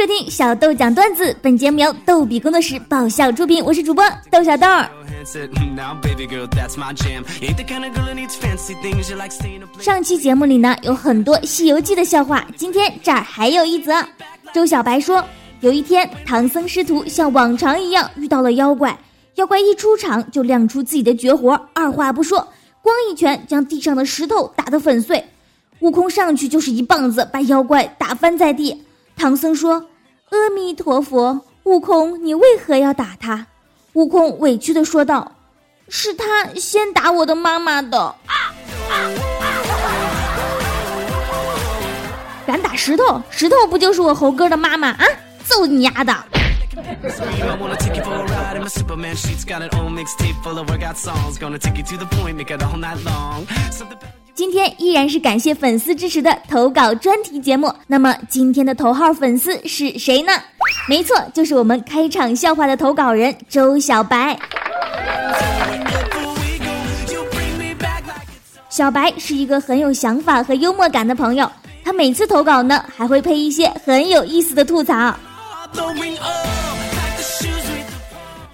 收听小豆讲段子，本节目由逗比工作室爆笑出品，我是主播豆小豆。上期节目里呢有很多《西游记》的笑话，今天这儿还有一则。周小白说，有一天唐僧师徒像往常一样遇到了妖怪，妖怪一出场就亮出自己的绝活，二话不说，咣一拳将地上的石头打得粉碎。悟空上去就是一棒子，把妖怪打翻在地。唐僧说：“阿弥陀佛，悟空，你为何要打他？”悟空委屈的说道：“是他先打我的妈妈的。”敢打石头？石头不就是我猴哥的妈妈啊？揍你丫的！今天依然是感谢粉丝支持的投稿专题节目。那么今天的头号粉丝是谁呢？没错，就是我们开场笑话的投稿人周小白。小白是一个很有想法和幽默感的朋友，他每次投稿呢还会配一些很有意思的吐槽。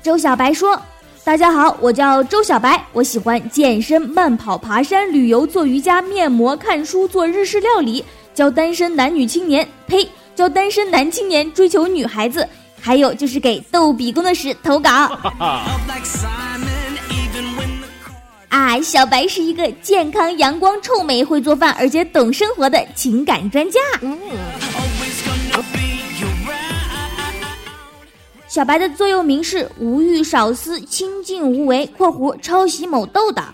周小白说。大家好，我叫周小白，我喜欢健身、慢跑、爬山、旅游、做瑜伽、面膜、看书、做日式料理，教单身男女青年，呸，教单身男青年追求女孩子，还有就是给逗比工作室投稿。啊，小白是一个健康、阳光、臭美、会做饭，而且懂生活的情感专家。小白的座右铭是“无欲少思，清静无为”（括弧抄袭某豆的）。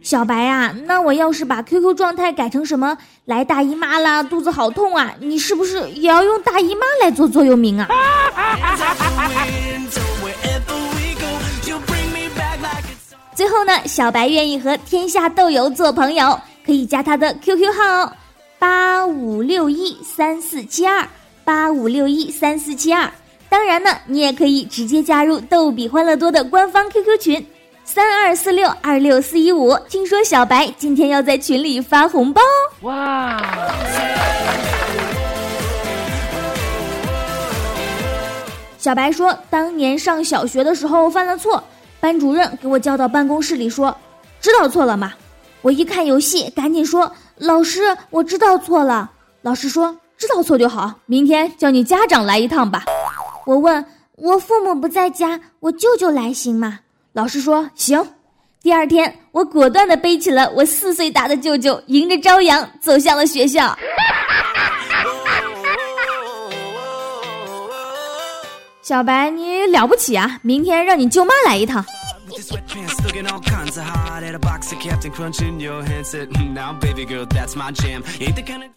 小白啊，那我要是把 QQ 状态改成什么“来大姨妈啦，肚子好痛啊”，你是不是也要用大姨妈来做座右铭啊？最后呢，小白愿意和天下豆友做朋友，可以加他的 QQ 号：八五六一三四七二八五六一三四七二。当然呢，你也可以直接加入逗比欢乐多的官方 QQ 群，三二四六二六四一五。听说小白今天要在群里发红包哇！小白说，当年上小学的时候犯了错，班主任给我叫到办公室里说：“知道错了吗？”我一看游戏，赶紧说：“老师，我知道错了。”老师说：“知道错就好，明天叫你家长来一趟吧。”我问我父母不在家，我舅舅来行吗？老师说行。第二天，我果断的背起了我四岁大的舅舅，迎着朝阳走向了学校。小白，你了不起啊！明天让你舅妈来一趟。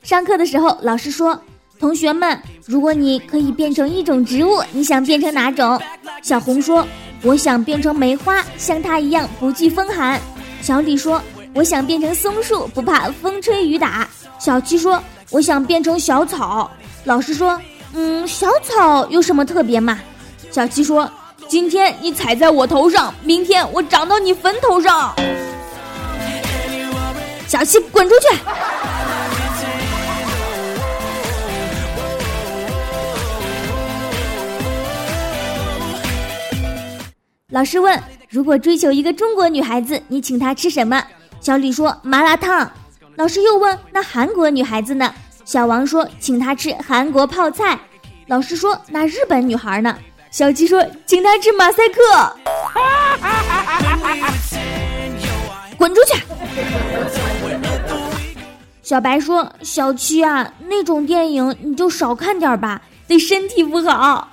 上课的时候，老师说。同学们，如果你可以变成一种植物，你想变成哪种？小红说：“我想变成梅花，像它一样不惧风寒。”小李说：“我想变成松树，不怕风吹雨打。”小七说：“我想变成小草。”老师说：“嗯，小草有什么特别吗？”小七说：“今天你踩在我头上，明天我长到你坟头上。”小七滚出去！老师问：“如果追求一个中国女孩子，你请她吃什么？”小李说：“麻辣烫。”老师又问：“那韩国女孩子呢？”小王说：“请她吃韩国泡菜。”老师说：“那日本女孩呢？”小七说：“请她吃马赛克。”滚出去！小白说：“小七啊，那种电影你就少看点吧，对身体不好。”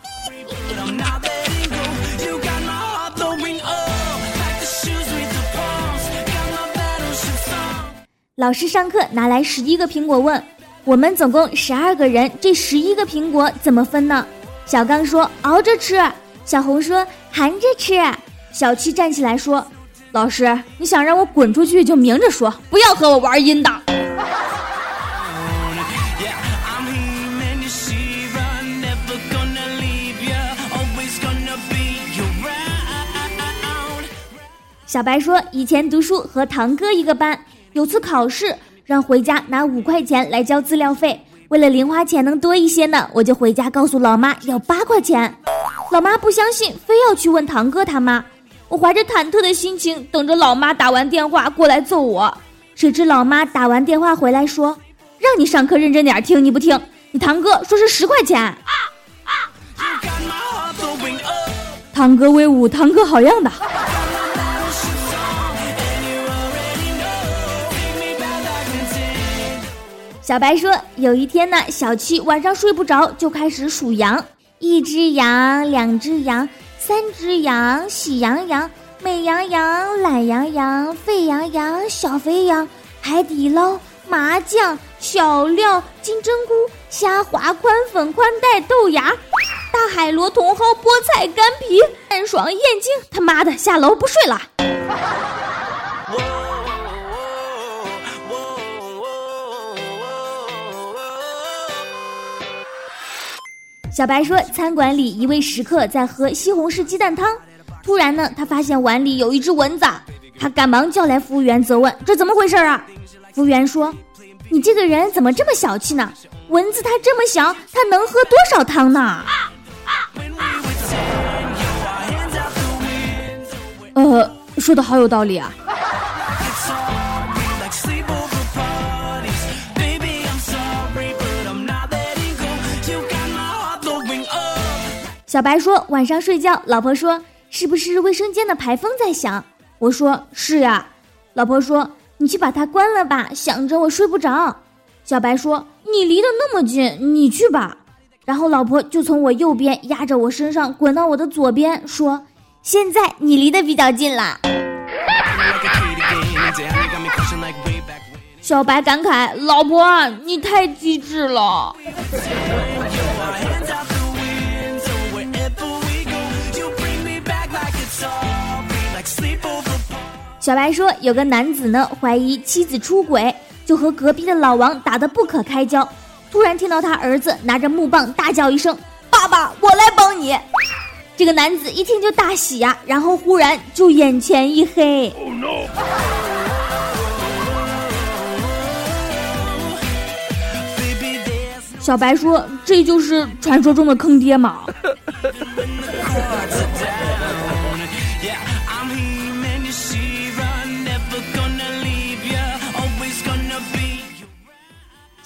老师上课拿来十一个苹果，问我们总共十二个人，这十一个苹果怎么分呢？小刚说熬着吃，小红说含着吃，小七站起来说：“老师，你想让我滚出去就明着说，不要和我玩阴的。”小白说以前读书和堂哥一个班。有次考试，让回家拿五块钱来交资料费。为了零花钱能多一些呢，我就回家告诉老妈要八块钱。老妈不相信，非要去问堂哥他妈。我怀着忐忑的心情等着老妈打完电话过来揍我。谁知老妈打完电话回来说：“让你上课认真点听，你不听。你堂哥说是十块钱。”堂哥威武，堂哥好样的。小白说：“有一天呢，小七晚上睡不着，就开始数羊。一只羊，两只羊，三只羊，喜羊羊，美羊羊，懒羊羊，沸羊羊，小肥羊，海底捞，麻酱，小料，金针菇，虾滑，宽粉，宽带，豆芽，大海螺，茼蒿，菠菜，干皮，干爽，燕京。他妈的，下楼不睡了。”小白说：“餐馆里一位食客在喝西红柿鸡蛋汤，突然呢，他发现碗里有一只蚊子，他赶忙叫来服务员责问：这怎么回事啊？服务员说：你这个人怎么这么小气呢？蚊子它这么小，它能喝多少汤呢？呃，说的好有道理啊。”小白说：“晚上睡觉，老婆说是不是卫生间的排风在响？”我说：“是呀。”老婆说：“你去把它关了吧，响着我睡不着。”小白说：“你离得那么近，你去吧。”然后老婆就从我右边压着我身上滚到我的左边，说：“现在你离得比较近了。”小白感慨：“老婆，你太机智了。”小白说：“有个男子呢，怀疑妻子出轨，就和隔壁的老王打得不可开交。突然听到他儿子拿着木棒大叫一声：‘爸爸，我来帮你！’这个男子一听就大喜呀，然后忽然就眼前一黑。小白说：‘这就是传说中的坑爹嘛。’”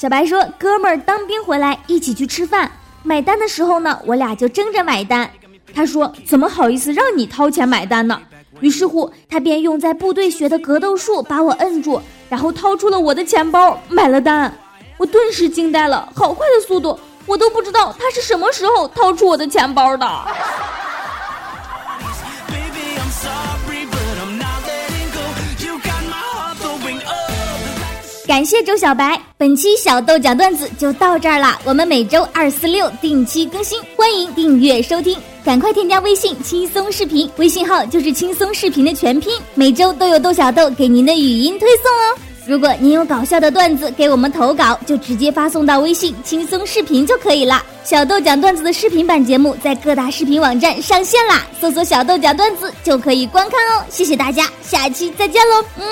小白说：“哥们儿当兵回来，一起去吃饭。买单的时候呢，我俩就争着买单。他说：‘怎么好意思让你掏钱买单呢？’于是乎，他便用在部队学的格斗术把我摁住，然后掏出了我的钱包买了单。我顿时惊呆了，好快的速度，我都不知道他是什么时候掏出我的钱包的。”感谢周小白，本期小豆讲段子就到这儿了。我们每周二、四、六定期更新，欢迎订阅收听。赶快添加微信“轻松视频”，微信号就是“轻松视频”的全拼。每周都有豆小豆给您的语音推送哦。如果您有搞笑的段子给我们投稿，就直接发送到微信“轻松视频”就可以了。小豆讲段子的视频版节目在各大视频网站上线啦，搜索“小豆讲段子”就可以观看哦。谢谢大家，下期再见喽，嗯。